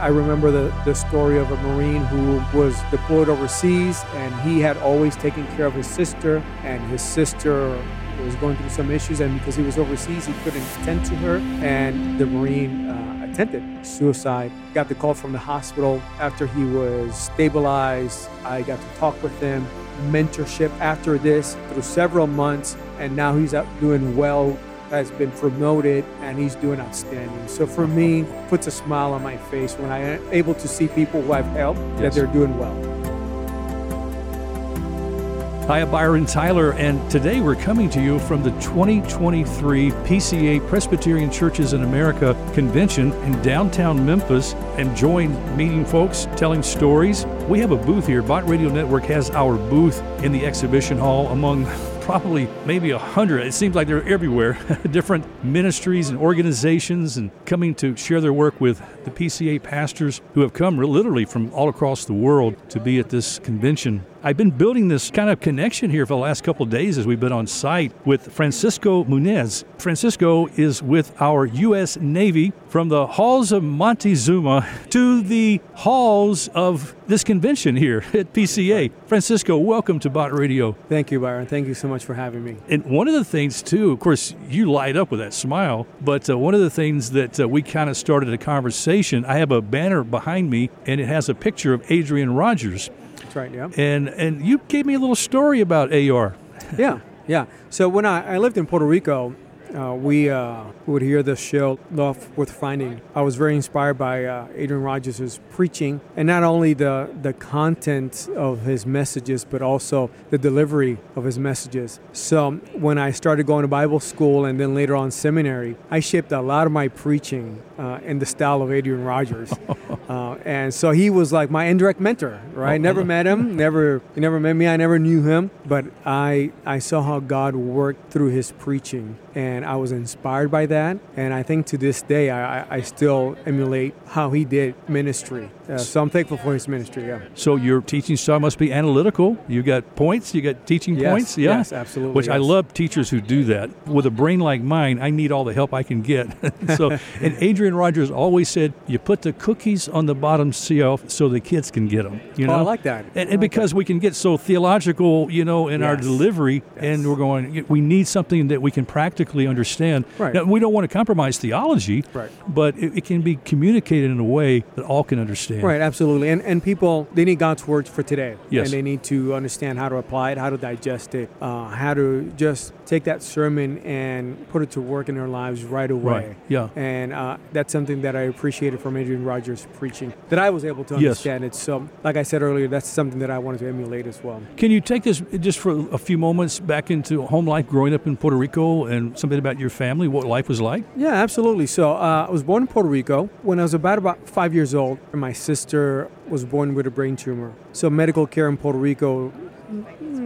I remember the, the story of a Marine who was deployed overseas and he had always taken care of his sister, and his sister was going through some issues, and because he was overseas, he couldn't attend to her, and the Marine uh, attempted suicide. Got the call from the hospital after he was stabilized. I got to talk with him, mentorship after this through several months, and now he's out doing well has been promoted and he's doing outstanding. So for me, puts a smile on my face when I am able to see people who I've helped that they're doing well. Hi, I'm Byron Tyler, and today we're coming to you from the 2023 PCA Presbyterian Churches in America convention in downtown Memphis. And Enjoying meeting folks, telling stories. We have a booth here. Bott Radio Network has our booth in the exhibition hall among probably maybe a hundred. It seems like they're everywhere. Different ministries and organizations and coming to share their work with the PCA pastors who have come literally from all across the world to be at this convention. I've been building this kind of connection here for the last couple of days as we've been on site with Francisco Muniz. Francisco is with our U.S. Navy from the halls of Montezuma to the halls of this convention here at PCA. Francisco, welcome to Bott Radio. Thank you, Byron. Thank you so much for having me. And one of the things, too, of course, you light up with that smile, but uh, one of the things that uh, we kind of started a conversation, I have a banner behind me and it has a picture of Adrian Rogers. That's right, yeah. And, and you gave me a little story about AR. yeah, yeah. So when I, I lived in Puerto Rico, uh, we uh, would hear the show Love Worth Finding. I was very inspired by uh, Adrian Rogers' preaching, and not only the, the content of his messages, but also the delivery of his messages. So when I started going to Bible school and then later on seminary, I shaped a lot of my preaching uh, in the style of Adrian Rogers. uh, and so he was like my indirect mentor, right? Never met him, never he never met me, I never knew him, but I I saw how God worked through his preaching and I was inspired by that. And I think to this day, I, I- I still emulate how he did ministry. So I'm thankful for his ministry. Yeah. So your teaching style must be analytical. You got points, you got teaching Yes, points. Yeah. yes, absolutely, Which I love teachers who do that. With a brain like mine, I need all the help I can get. so, and Adrian Rogers always said, you put the cookies on the bottom shelf so the kids can get them. You Oh, I like that. And, and like because we can get so theological, you know, in our Yes. delivery, and we're going, we need something that we can practically understand. Right. Now, we don't want to compromise theology, Right. but it, it can be communicated in a way that all can understand. Right, absolutely. And and people they need God's words for today. Yes. And they need to understand how to apply it, how to digest it, uh, how to just take that sermon and put it to work in their lives right away. Right, yeah. And uh, that's something that I appreciated from Adrian Rogers' preaching that I was able to Yes. understand it. So, like I said earlier, that's something that I wanted to emulate as well. Can you take this just for a few moments back into home life growing up in Puerto Rico and something about your family, what life was like? Yeah, absolutely. So uh, I was born in Puerto Rico. When I was about about five years old, my sister was born with a brain tumor. So medical care in Puerto Rico,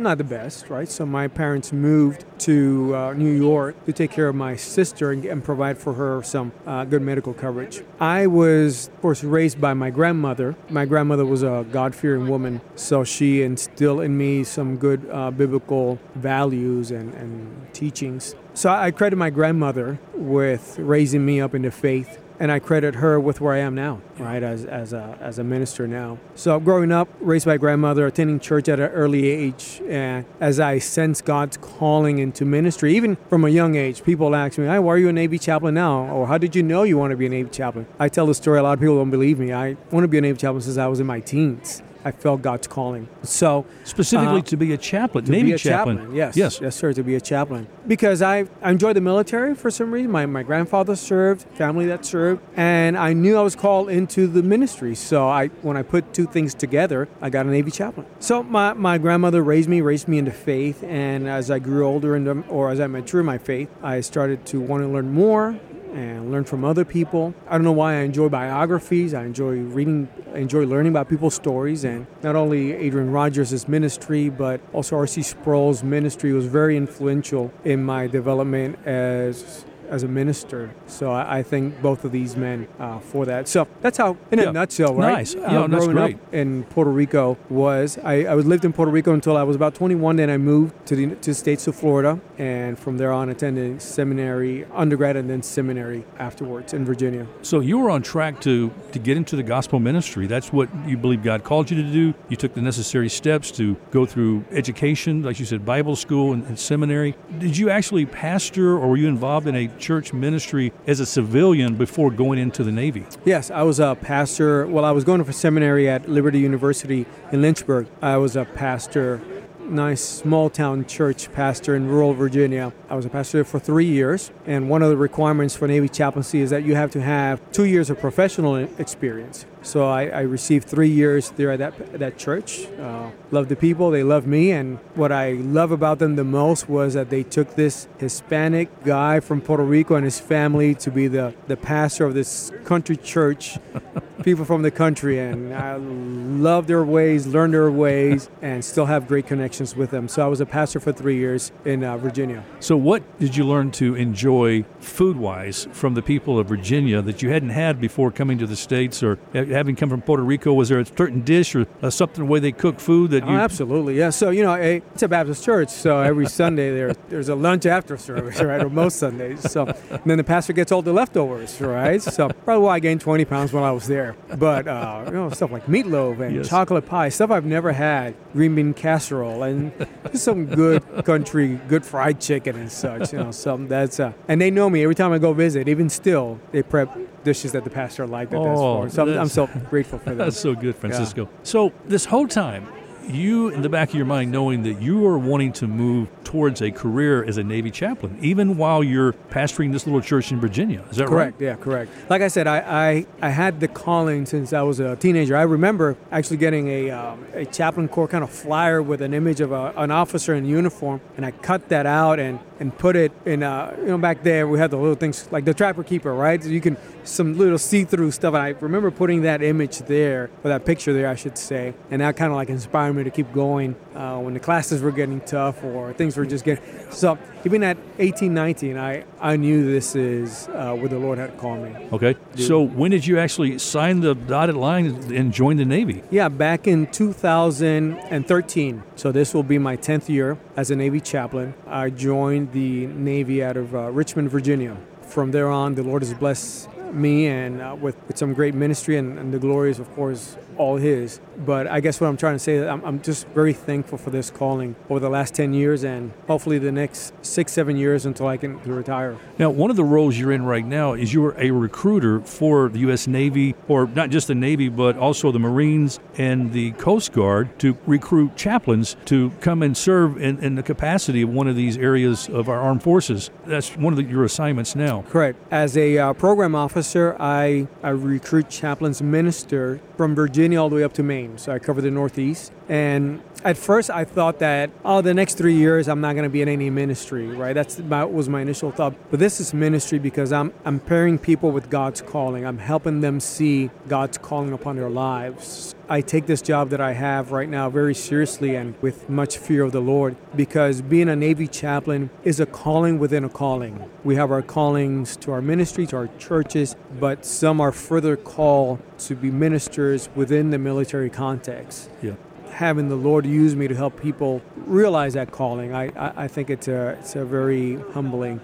not the best, right? So my parents moved to uh, New York to take care of my sister and, and provide for her some uh, good medical coverage. I was, of course, raised by my grandmother. My grandmother was a God-fearing woman, so she instilled in me some good uh, biblical values and, and teachings. So I credit my grandmother with raising me up in the faith, and I credit her with where I am now, right, as, as, a, as a minister now. So growing up, raised by grandmother, attending church at an early age, and as I sense God's calling into ministry, even from a young age, people ask me, hey, why are you a Navy chaplain now? Or how did you know you want to be a Navy chaplain? I tell the story, a lot of people don't believe me. I want to be a Navy chaplain since I was in my teens. I felt God's calling. So Specifically uh, to be a chaplain, to Navy be a chaplain. Yes, Yes. yes, sir. To be a chaplain because I, I enjoy the military for some reason. My my grandfather served, family that served, and I knew I was called into the ministry. So I when I put two things together, I got a Navy chaplain. So my, my grandmother raised me, raised me into faith, and as I grew older in the, or as I matured in my faith, I started to want to learn more and learn from other people. I don't know why I enjoy biographies. I enjoy reading, I enjoy learning about people's stories. And not only Adrian Rogers' ministry, but also R.C. Sproul's ministry was very influential in my development as as a minister. So I, I thank both of these men uh, for that. So that's how, in Yeah. a nutshell, right? Nice. Uh, Yeah, that's growing great. up in Puerto Rico was I, I lived in Puerto Rico until I was about 21. Then I moved to the to the states of Florida, and from there on attended seminary, undergrad, and then seminary afterwards in Virginia. So you were on track to to get into the gospel ministry. That's what you believe God called you to do. You took the necessary steps to go through education, like you said, Bible school and, and seminary. Did you actually pastor, or were you involved in a church ministry as a civilian before going into the Navy? Yes, I was a pastor. Well, I was going for seminary at Liberty University in Lynchburg. I was a pastor, nice small town church pastor in rural Virginia. I was a pastor for three years, and one of the requirements for Navy chaplaincy is that you have to have two years of professional experience. So I, I received three years there at that that church. Uh, love the people, they loved me, and what I love about them the most was that they took this Hispanic guy from Puerto Rico and his family to be the the pastor of this country church. people from the country, and I love their ways, learn their ways, and still have great connections with them. So I was a pastor for three years in uh, Virginia. So, what did you learn to enjoy food wise from the people of Virginia that you hadn't had before coming to the States or having come from Puerto Rico? Was there a certain dish or uh, something the way they cook food that Oh, you. absolutely, yeah. So you know, eh, it's a Baptist church, so every Sunday there there's a lunch after service, right? Or most Sundays. So and then the pastor gets all the leftovers, right? So probably why I gained 20 pounds when I was there. But uh, you know, stuff like meatloaf and Yes. chocolate pie, stuff I've never had, green bean casserole, and just some good country, good fried chicken and such. You know, something that's uh, and they know me every time I go visit. Even still, they prep dishes that the pastor liked that that's Oh, for. So I'm, I'm so grateful for that. That's so good, Francisco. So, this whole time, you in the back of your mind knowing that you are wanting to move towards a career as a Navy chaplain, even while you're pastoring this little church in Virginia. Is that Correct. right? Yeah, correct. Like I said, I, I, I had the calling since I was a teenager. I remember actually getting a, um, a chaplain corps kind of flyer with an image of a, an officer in uniform, and I cut that out and, and put it in. Uh, you know, back there we had the little things like the trapper keeper, right? So you can some little see-through stuff. And I remember putting that image there, or that picture there, I should say, and that kind of like inspired me to keep going uh, when the classes were getting tough or things were just getting. So even at 18, 19, I, I knew this is uh, where the Lord had called me. Okay. So, when did you actually sign the dotted line and join the Navy? Yeah, back in 2013. So this will be my 10th year as a Navy chaplain. I joined the Navy out of uh, Richmond, Virginia. From there on, the Lord has blessed me and uh, with, with some great ministry, and, and the glory is, of course, all His. But I guess what I'm trying to say I'm, I'm just very thankful for this calling over the last 10 years and hopefully the next six, seven years until I can retire. Now, one of the roles you're in right now is you're a recruiter for the U.S. Navy, or not just the Navy, but also the Marines and the Coast Guard to recruit chaplains to come and serve in, in the capacity of one of these areas of our armed forces. That's one of the, your assignments now. Correct. As a uh, program officer, I, I recruit chaplains minister from Virginia all the way up to Maine. So I cover the Northeast. And at first, I thought that, oh, the next three years, I'm not going to be in any ministry, right? That's that was my initial thought. But this is ministry because I'm, I'm pairing people with God's calling. I'm helping them see God's calling upon their lives. I take this job that I have right now very seriously and with much fear of the Lord because being a Navy chaplain is a calling within a calling. We have our callings to our ministry, to our churches, but some are further called to be ministers within the military context Yeah. Having the Lord use me to help people realize that calling, I, I, I think it's a, it's a very humbling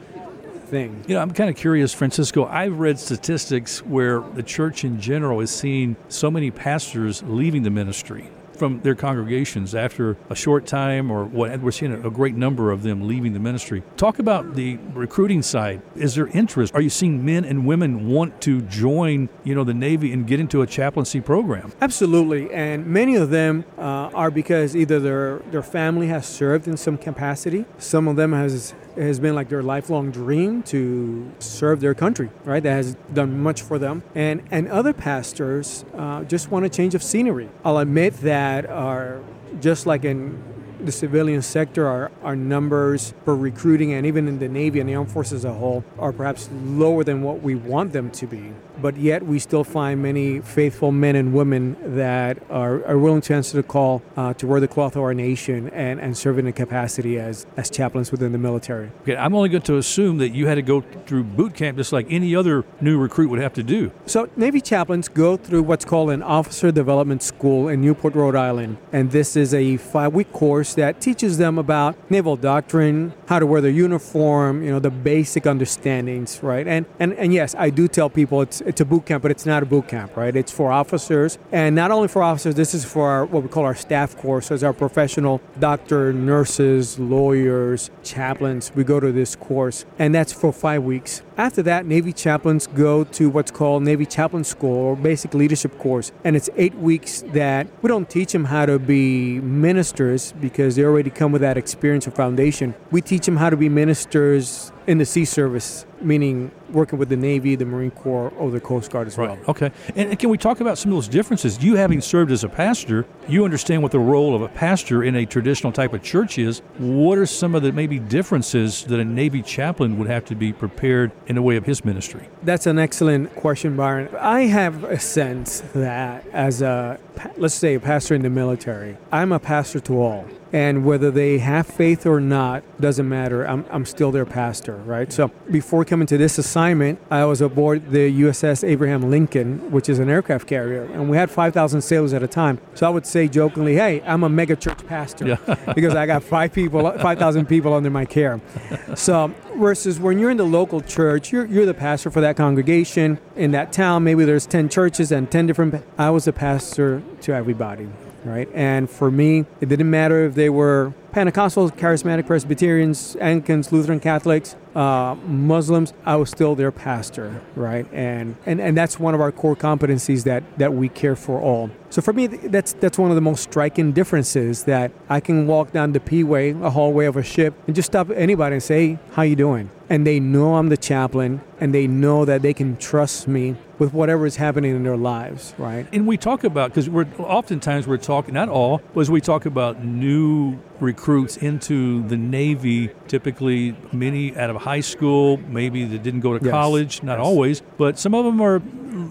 thing. You know, I'm kind of curious, Francisco. I've read statistics where the church in general is seeing so many pastors leaving the ministry from their congregations after a short time or what we're seeing a, great number of them leaving the ministry. Talk about the recruiting side. Is there interest? Are you seeing men and women want to join you know the navy and get into a chaplaincy program? Absolutely, and many of them uh, are because either their their family has served in some capacity. Some of them has has been like their lifelong dream to serve their country, right? That has done much for them, and and other pastors uh, just want a change of scenery. I'll admit that are just like in the civilian sector, our, our numbers for recruiting and even in the Navy and the armed forces as a whole are perhaps lower than what we want them to be. But yet we still find many faithful men and women that are, are willing to answer the call uh, to wear the cloth of our nation and, and serve in a capacity as, as chaplains within the military. Okay, I'm only going to assume that you had to go through boot camp just like any other new recruit would have to do. So Navy chaplains go through what's called an officer development school in Newport, Rhode Island. And this is a five week course that teaches them about naval doctrine, how to wear their uniform, you know, the basic understandings, right? And and, and yes, I do tell people it's it's a boot camp, but it's not a boot camp, right? It's for officers. And not only for officers, this is for our, what we call our staff course, as our professional doctor, nurses, lawyers, chaplains. We go to this course, and that's for five weeks. After that, Navy chaplains go to what's called Navy Chaplain School or Basic Leadership Course. And it's eight weeks that we don't teach them how to be ministers because they already come with that experience or foundation. We teach them how to be ministers in the sea service, meaning working with the Navy, the Marine Corps, or the Coast Guard as well. Right. Okay. And can we talk about some of those differences? You having served as a pastor, you understand what the role of a pastor in a traditional type of church is. What are some of the maybe differences that a Navy chaplain would have to be prepared in the way of his ministry? That's an excellent question, Byron. I have a sense that as a, let's say, a pastor in the military, I'm a pastor to all. And whether they have faith or not doesn't matter. I'm, I'm still their pastor, right? So before coming to this assignment, I was aboard the USS Abraham Lincoln, which is an aircraft carrier, and we had 5,000 sailors at a time. So I would say jokingly, "Hey, I'm a mega church pastor Yeah. because I got five people, 5,000 people under my care." So versus when you're in the local church, you're, you're the pastor for that congregation in that town. Maybe there's 10 churches and 10 different. I was the pastor to everybody right? And for me, it didn't matter if they were Pentecostals, Charismatic Presbyterians, Anglicans, Lutheran Catholics, uh, Muslims. I was still their pastor, right? And, and and that's one of our core competencies that that we care for all. So for me, that's that's one of the most striking differences that I can walk down the P-way, a hallway of a ship, and just stop anybody and say, "How you doing?" And they know I'm the chaplain, and they know that they can trust me with whatever is happening in their lives, right? And we talk about because we're oftentimes we're talking not all, but as we talk about new recruits into the Navy, typically many out of high school, maybe that didn't go to Yes. college, not Yes. always, but some of them are a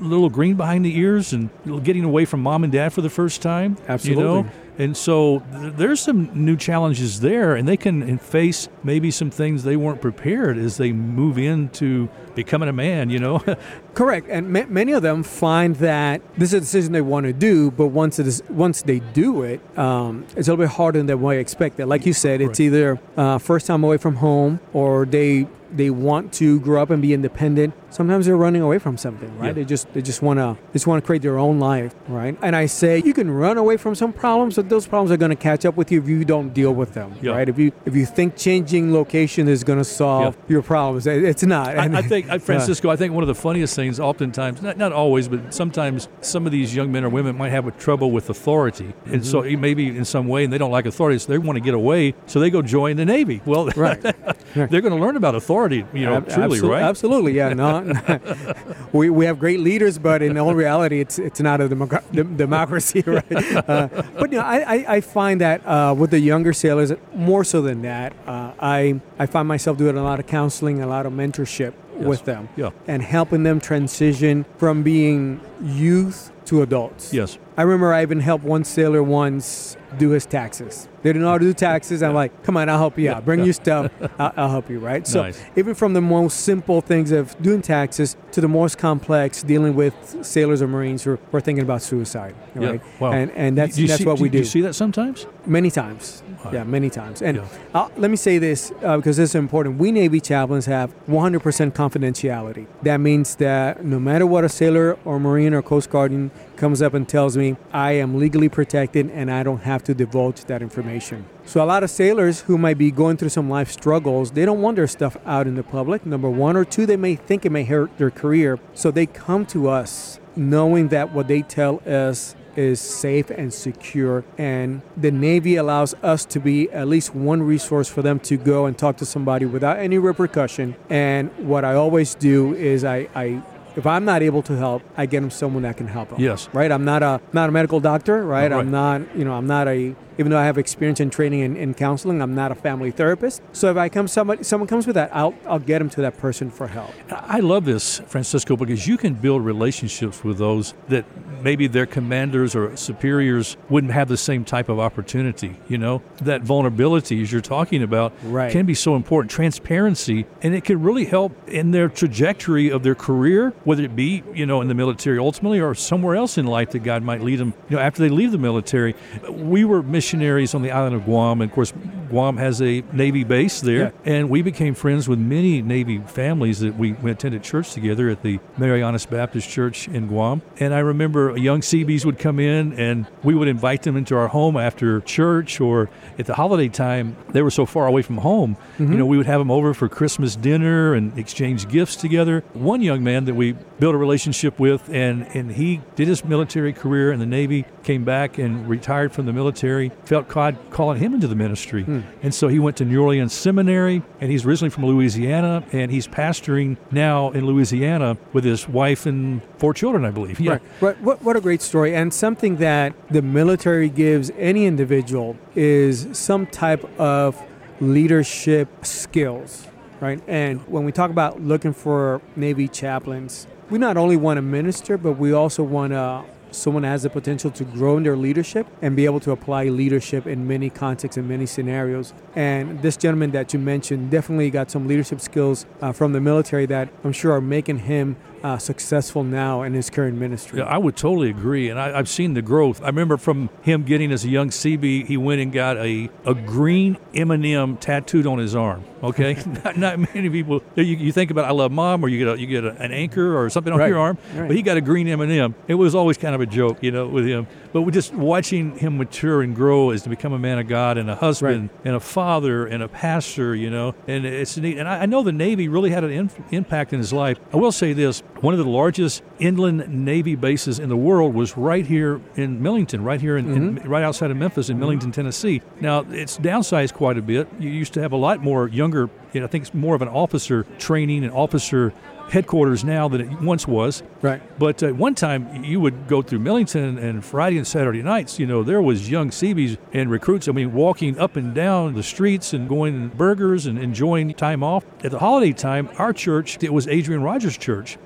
little green behind the ears and getting away from mom and dad for the first time. You know? Absolutely. And so there's some new challenges there, and they can face maybe some things they weren't prepared as they move into becoming a man, you know? Correct, and ma- many of them find that this is a decision they want to do, but once it is once they do it, um, it's a little bit harder than they might expect. That, like you said, it's Right. either uh, first time away from home, or they they want to grow up and be independent. Sometimes they're running away from something, right? Yeah. They just they just want to just want to create their own life, right? And I say you can run away from some problems, but those problems are going to catch up with you if you don't deal with them, Yeah. right? If you if you think changing location is going to solve your problems, it's not. I, I think, I, Francisco, I think one of the funniest things, oftentimes, not, not always, but sometimes some of these young men or women might have a trouble with authority. And so Mm-hmm. maybe in some way, and they don't like authority, so they want to get away, so they go join the Navy. Well, Right. they're going to learn about authority, you know, Ab- truly, absolu- right? Absolutely, yeah. No, we, we have great leaders, but in all reality, it's it's not a democ- dem- democracy, right? Uh, but you know, I, I, I find that uh, with the younger sailors, more so than that, uh, I I find myself doing a lot of counseling, a lot of mentorship with them, Yeah. and helping them transition from being youth to adults. Yes. I remember I even helped one sailor once do his taxes. They didn't know how to do taxes. I'm like, come on, I'll help you out. Bring your stuff. I'll, I'll help you, right? So Nice. even from the most simple things of doing taxes to the most complex, dealing with sailors or Marines who are thinking about suicide, Yeah. right? Wow. And and that's Do you that's see, what do, we do do you see that sometimes? many times. Wow. Yeah, many times. And Yeah. uh, let me say this uh, because this is important. We Navy chaplains have 100% confidentiality. That means that no matter what a sailor or Marine or Coast Guardian comes up and tells me, I am legally protected and I don't have to divulge that information. So a lot of sailors who might be going through some life struggles, they don't want their stuff out in the public. Number one or two, they may think it may hurt their career. So they come to us knowing that what they tell us is safe and secure. And the Navy allows us to be at least one resource for them to go and talk to somebody without any repercussion. And what I always do is I, I if I'm not able to help, I get them someone that can help them. Yes. Right. I'm not a not a medical doctor. Right. Right. I'm not. You know. I'm not a even though I have experience in training and in counseling, I'm not a family therapist. So if I come somebody someone comes with that, I'll I'll get them to that person for help. I love this, Francisco, because you can build relationships with those that maybe their commanders or superiors wouldn't have the same type of opportunity. You know, that vulnerability, as you're talking about, Right. can be so important. Transparency, and it can really help in their trajectory of their career, whether it be, you know, in the military ultimately or somewhere else in life that God might lead them, you know, after they leave the military. We were missionaries on the island of Guam, and of course, Guam has a Navy base there, and we became friends with many Navy families that we, we attended church together at the Marianas Baptist Church in Guam. And I remember young Seabees would come in, and we would invite them into our home after church or at the holiday time. They were so far away from home, you mm-hmm. know, we would have them over for Christmas dinner and exchange gifts together. One young man that we built a relationship with, and, and he did his military career in the Navy, came back and retired from the military, felt God calling him into the ministry. Hmm. Mm. And so he went to New Orleans Seminary, and he's originally from Louisiana, and he's pastoring now in Louisiana with his wife and four children, I believe. Yeah. Right. Right. What, what a great story. And something that the military gives any individual is some type of leadership skills, right? And when we talk about looking for Navy chaplains, we not only want to minister, but we also want to someone has the potential to grow in their leadership and be able to apply leadership in many contexts and many scenarios. And this gentleman that you mentioned definitely got some leadership skills uh, from the military that I'm sure are making him uh, successful now in his current ministry. Yeah, I would totally agree, and I, I've seen the growth. I remember from him getting as a young Seabee, he went and got a, a green M&M tattooed on his arm. Okay, not, not many people. You, you think about I love mom, or you get a, you get a, an anchor or something on Right, your arm, right. but he got a green M&M. It was always kind of a joke, you know, with him. But we're just watching him mature and grow as to become a man of God and a husband and a father and a pastor, you know, and it's neat. And I, I know the Navy really had an inf- impact in his life. I will say this: one of the largest inland Navy bases in the world was right here in Millington, right here in, in mm-hmm. right outside of Memphis in Millington, mm-hmm. Tennessee. Now it's downsized quite a bit. You used to have a lot more younger. You know, I think it's more of an officer training and officer headquarters now than it once was. Right. But uh, one time you would go through Millington and Friday and Saturday nights, you know, there was young Seabees and recruits, I mean, walking up and down the streets and going to burgers and enjoying time off. At the holiday time, our church, it was Adrian Rogers Church.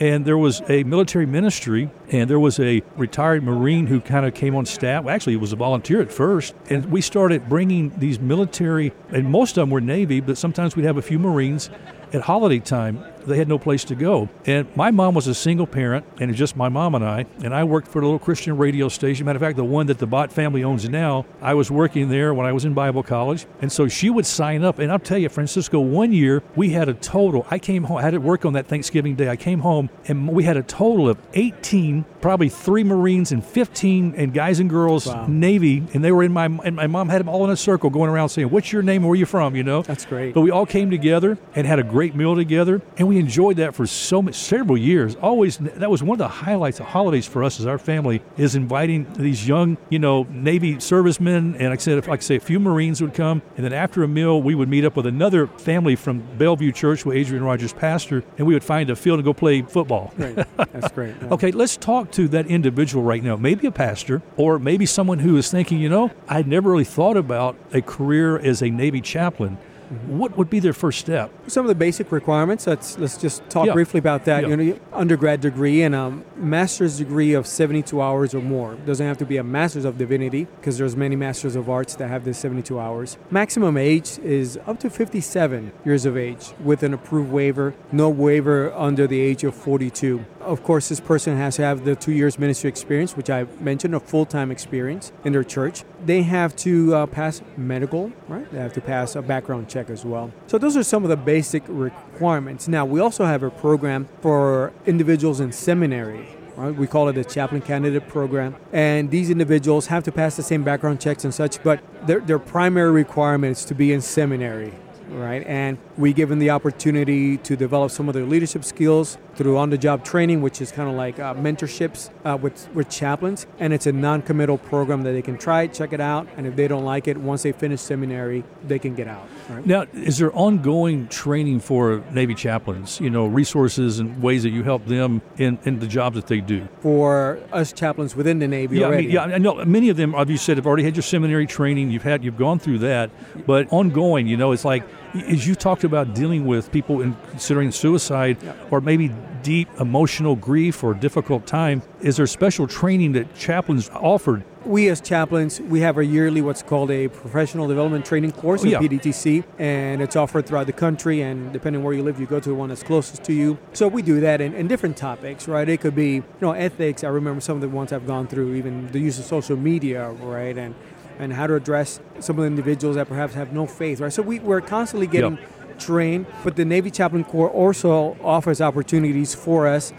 And there was a military ministry and there was a retired Marine who kind of came on staff. Well, actually, he was a volunteer at first. And we started bringing these military, and most of them were Navy, but sometimes we'd have a few Marines at holiday time they had no place to go. And my mom was a single parent and it was just my mom and i and i worked for a little christian radio station. Matter of fact the one that the bott family owns now i was working there when i was in bible college. And so she would sign up and i'll tell you francisco one year we had a total i came home i had to work on that thanksgiving day. I came home and we had a total of 18 probably three marines and 15 and guys and girls Wow. navy. And they were in my and my mom had them all in a circle going around saying what's your name? Where are you from? You know? That's great. but we all came together and had a great meal together, and we enjoyed that for so many, several years. Always, that was one of the highlights of holidays for us as our family is inviting these young, you know, Navy servicemen, and like I said, if like I say, a few Marines would come, and then after a meal, we would meet up with another family from Bellevue Church, where Adrian Rogers pastor, and we would find a field and go play football. Great. That's great. Yeah. Okay, let's talk to that individual right now. Maybe a pastor, or maybe someone who is thinking, you know, I'd never really thought about a career as a Navy chaplain. What would be their first step? Some of the basic requirements. Let's let's just talk Yeah. briefly about that. Yeah. You know, undergrad degree and a master's degree of 72 hours or more. Doesn't have to be a master's of divinity because there's many masters of arts that have this 72 hours. Maximum age is up to 57 years of age with an approved waiver. No waiver under the age of 42. Of course, this person has to have the two years ministry experience, which I mentioned, a full-time experience in their church. They have to uh, pass medical, right? They have to pass a background check as well. So those are some of the basic requirements. Now, we also have a program for individuals in seminary. Right? We call it a chaplain candidate program. And these individuals have to pass the same background checks and such, but their, their primary requirement is to be in seminary right? And we give them the opportunity to develop some of their leadership skills through on-the-job training, which is kind of like uh, mentorships uh, with with chaplains, and it's a non-committal program that they can try, check it out, and if they don't like it, once they finish seminary, they can get out. Right? Now, is there ongoing training for Navy chaplains? You know, resources and ways that you help them in, in the jobs that they do. For us chaplains within the Navy Yeah, I mean, yeah, I know many of them, as you said, have already had your seminary training. You've had, you've gone through that, but ongoing, you know, it's like as you talked about dealing with people in considering suicide or maybe deep emotional grief or difficult time. Is there special training that chaplains offered? We as chaplains, we have a yearly what's called a professional development training course Oh, yeah. at PDTC, and it's offered throughout the country. And depending where you live, you go to the one that's closest to you. So we do that in, in different topics, right? It could be, you know, ethics. I remember some of the ones I've gone through, even the use of social media, right, and and how to address some of the individuals that perhaps have no faith, right? So we, we're constantly getting trained, but the Navy Chaplain Corps also offers opportunities for us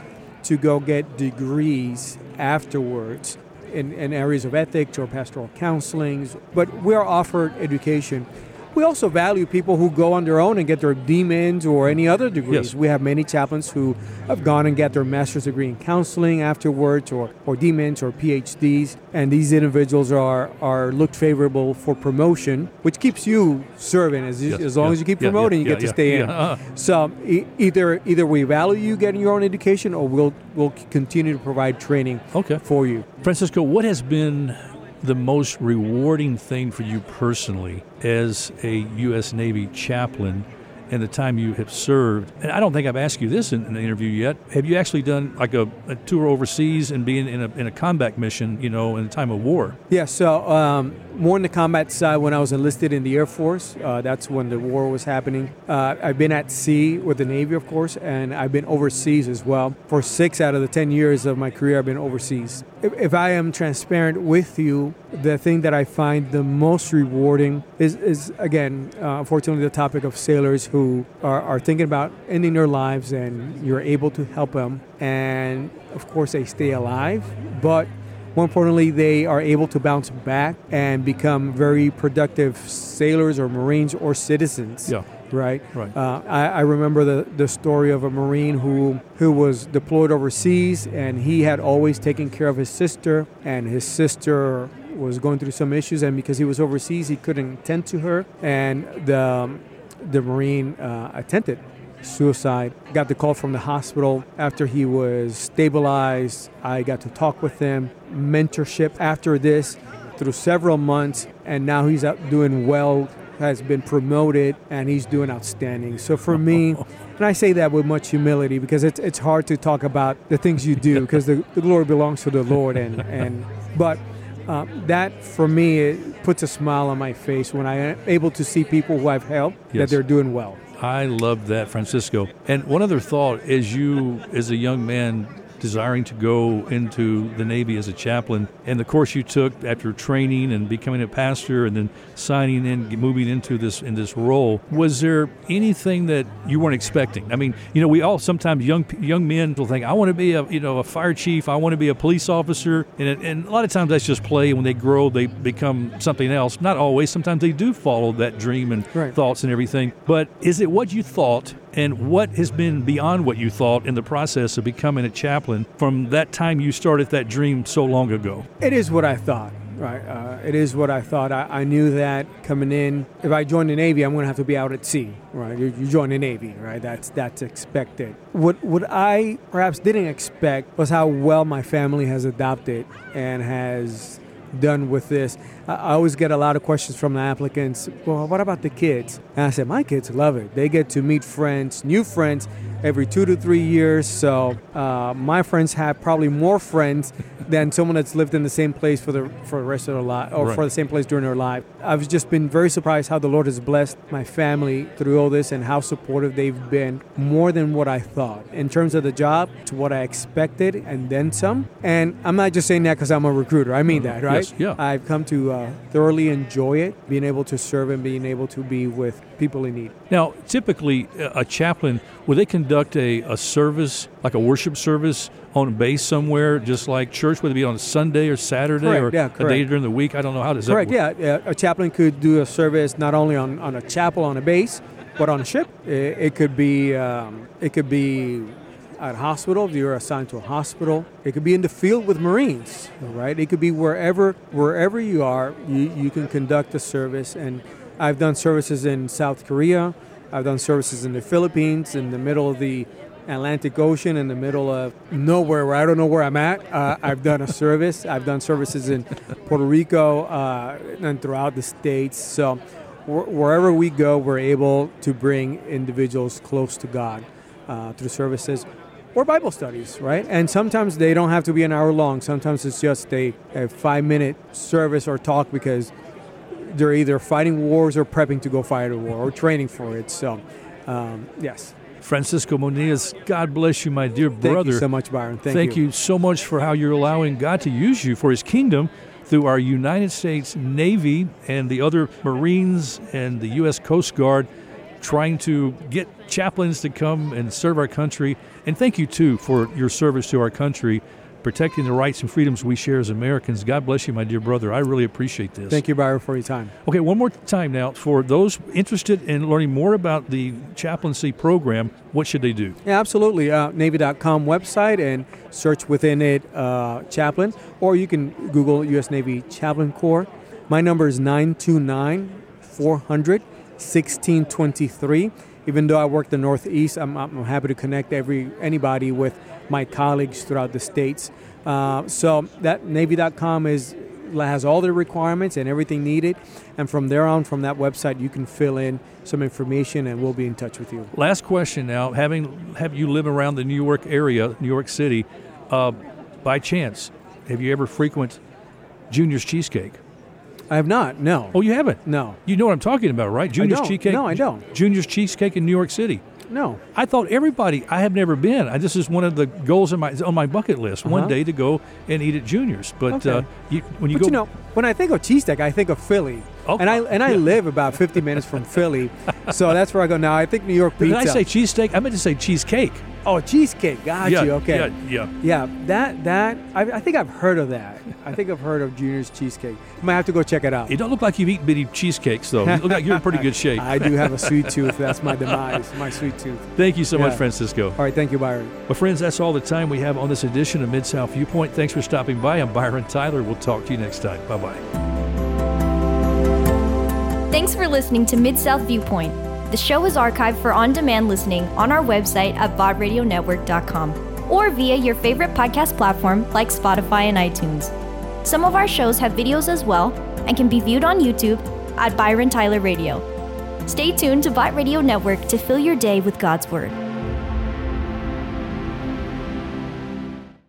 to go get degrees afterwards in, in areas of ethics or pastoral counseling, but we're offered education. We also value people who go on their own and get their DMins or any other degrees. Yes. We have many chaplains who have gone and get their master's degree in counseling afterwards or, or DMins or PhDs. And these individuals are, are looked favorable for promotion, which keeps you serving. As, Yes, as long yeah, as you keep yeah, promoting, yeah, you get to stay in. uh-huh. So e- either either we value you getting your own education or we'll, we'll continue to provide training Okay. for you. Francisco, what has been the most rewarding thing for you personally as a U.S. Navy chaplain and the time you have served? And I don't think I've asked you this in, in the interview yet. Have you actually done like a, a tour overseas and being in a, in a combat mission, you know, in a time of war? Yeah, so um, more on the combat side when I was enlisted in the Air Force. Uh, that's when the war was happening. Uh, I've been at sea with the Navy, of course, and I've been overseas as well. For six out of the 10 years of my career, I've been overseas. If, if I am transparent with you, the thing that I find the most rewarding is, is again, uh, unfortunately, the topic of sailors who are, are thinking about ending their lives and you're able to help them. And of course, they stay alive, but more importantly, they are able to bounce back and become very productive sailors or Marines or citizens. Yeah. Right. Right. Uh, I, I remember the, the story of a Marine who who was deployed overseas, and he had always taken care of his sister, and his sister was going through some issues, and because he was overseas, he couldn't tend to her, and the the Marine uh, attempted suicide. Got the call from the hospital after he was stabilized. I got to talk with him, mentorship after this through several months, and now he's out doing well, has been promoted, and he's doing outstanding. So for me, and I say that with much humility because it's it's hard to talk about the things you do because the, the glory belongs to the Lord, and and but. Uh, that for me it puts a smile on my face when I am able to see people who I've helped that they're doing well. I love that, Francisco. And one other thought, as you, as a young man, desiring to go into the Navy as a chaplain, and the course you took after training and becoming a pastor, and then signing in, moving into this in this role, was there anything that you weren't expecting? I mean, you know, we all sometimes young young men will think, I want to be a you know a fire chief, I want to be a police officer, and it, and a lot of times that's just play. And when they grow, they become something else. Not always. Sometimes they do follow that dream and Right. thoughts and everything. But is it what you thought and what has been beyond what you thought in the process of becoming a chaplain from that time you started that dream so long ago? It is what I thought, right? Uh, it is what I thought. I, I knew that coming in, if I join the Navy, I'm going to have to be out at sea, right? You, you join the Navy, right? That's that's expected. What what I perhaps didn't expect was how well my family has adopted and has done with this. I always get a lot of questions from the applicants. Well, what about the kids? And I said, my kids love it. They get to meet friends, new friends, every two to three years. So uh, my friends have probably more friends than someone that's lived in the same place for the for the rest of their life, or Right. for the same place during their life. I've just been very surprised how the Lord has blessed my family through all this and how supportive they've been, more than what I thought in terms of the job, to what I expected, and then some. And I'm not just saying that because I'm a recruiter. I mean that, right? Yes, yeah. I've come to uh, thoroughly enjoy it, being able to serve and being able to be with people in need. Now, typically, uh, a chaplain, would they conduct a, a service, like a worship service, on a base somewhere, just like church, whether it be on a Sunday or Saturday Correct, or yeah, a day during the week? I don't know. How does Correct. that work? Yeah, yeah. A chaplain could do a service not only on, on a chapel on a base, but on a ship. It, it could be um, it could be at hospital if you're assigned to a hospital. It could be in the field with Marines, right? It could be wherever wherever you are, you, you can conduct a service. And I've done services in South Korea. I've done services in the Philippines, in the middle of the Atlantic Ocean, in the middle of nowhere where I don't know where I'm at. Uh, I've done a service. I've done services in Puerto Rico uh, and throughout the states. So wh- wherever we go, we're able to bring individuals close to God uh, through services or Bible studies, right? And sometimes they don't have to be an hour long. Sometimes it's just a, a five minute service or talk because they're either fighting wars or prepping to go fight a war or training for it. So, um, yes. Francisco Muniz, God bless you, my dear brother. Thank you so much, Byron. Thank, Thank you so much for how you're allowing God to use you for His kingdom through our United States Navy and the other Marines and the U.S. Coast Guard, trying to get chaplains to come and serve our country. And thank you, too, for your service to our country, protecting the rights and freedoms we share as Americans. God bless you, my dear brother. I really appreciate this. Thank you, Byron, for your time. Okay, one more time now. For those interested in learning more about the chaplaincy program, what should they do? Yeah, absolutely. Uh, Navy.com website and search within it uh, chaplain, or you can Google U.S. Navy Chaplain Corps. My number is 929 400 1623. Even though I work the Northeast, I'm, I'm happy to connect every anybody with my colleagues throughout the states. Uh, so that Navy.com is has all the requirements and everything needed, and from there on, from that website, you can fill in some information, and we'll be in touch with you. Last question now. Having have you live around the New York area, New York City, uh, by chance, have you ever frequent Junior's Cheesecake? I have not. No. Oh, you haven't? No. You know what I'm talking about, right? Junior's don't. Cheesecake. No, I don't. Junior's Cheesecake in New York City. No. I thought everybody. I have never been. I, this is one of the goals on my on my bucket list. One Uh-huh. day to go and eat at Junior's. But Okay. uh, you, when you but go, you know, when I think of cheesesteak, I think of Philly. Oh, and I and I yeah. live about 50 minutes from Philly, so that's where I go now. I think New York did pizza. I say cheesesteak? I meant to say cheesecake. Oh, cheesecake. Got yeah, you. Okay. Yeah, yeah. Yeah, that that I, I think I've heard of that. I think I've heard of Junior's cheesecake. Might have to go check it out. You don't look like you've eaten many cheesecakes, though. You look like you're in pretty good shape. I do have a sweet tooth. That's my demise. My sweet tooth. Thank you so much, Francisco. All right. Thank you, Byron. Well, friends, that's all the time we have on this edition of Mid South Viewpoint. Thanks for stopping by. I'm Byron Tyler. We'll talk to you next time. Bye bye. Thanks for listening to Mid South Viewpoint. The show is archived for on demand listening on our website at bottradionetwork.com or via your favorite podcast platform like Spotify and iTunes. Some of our shows have videos as well and can be viewed on YouTube at Byron Tyler Radio. Stay tuned to Bott Radio Network to fill your day with God's Word.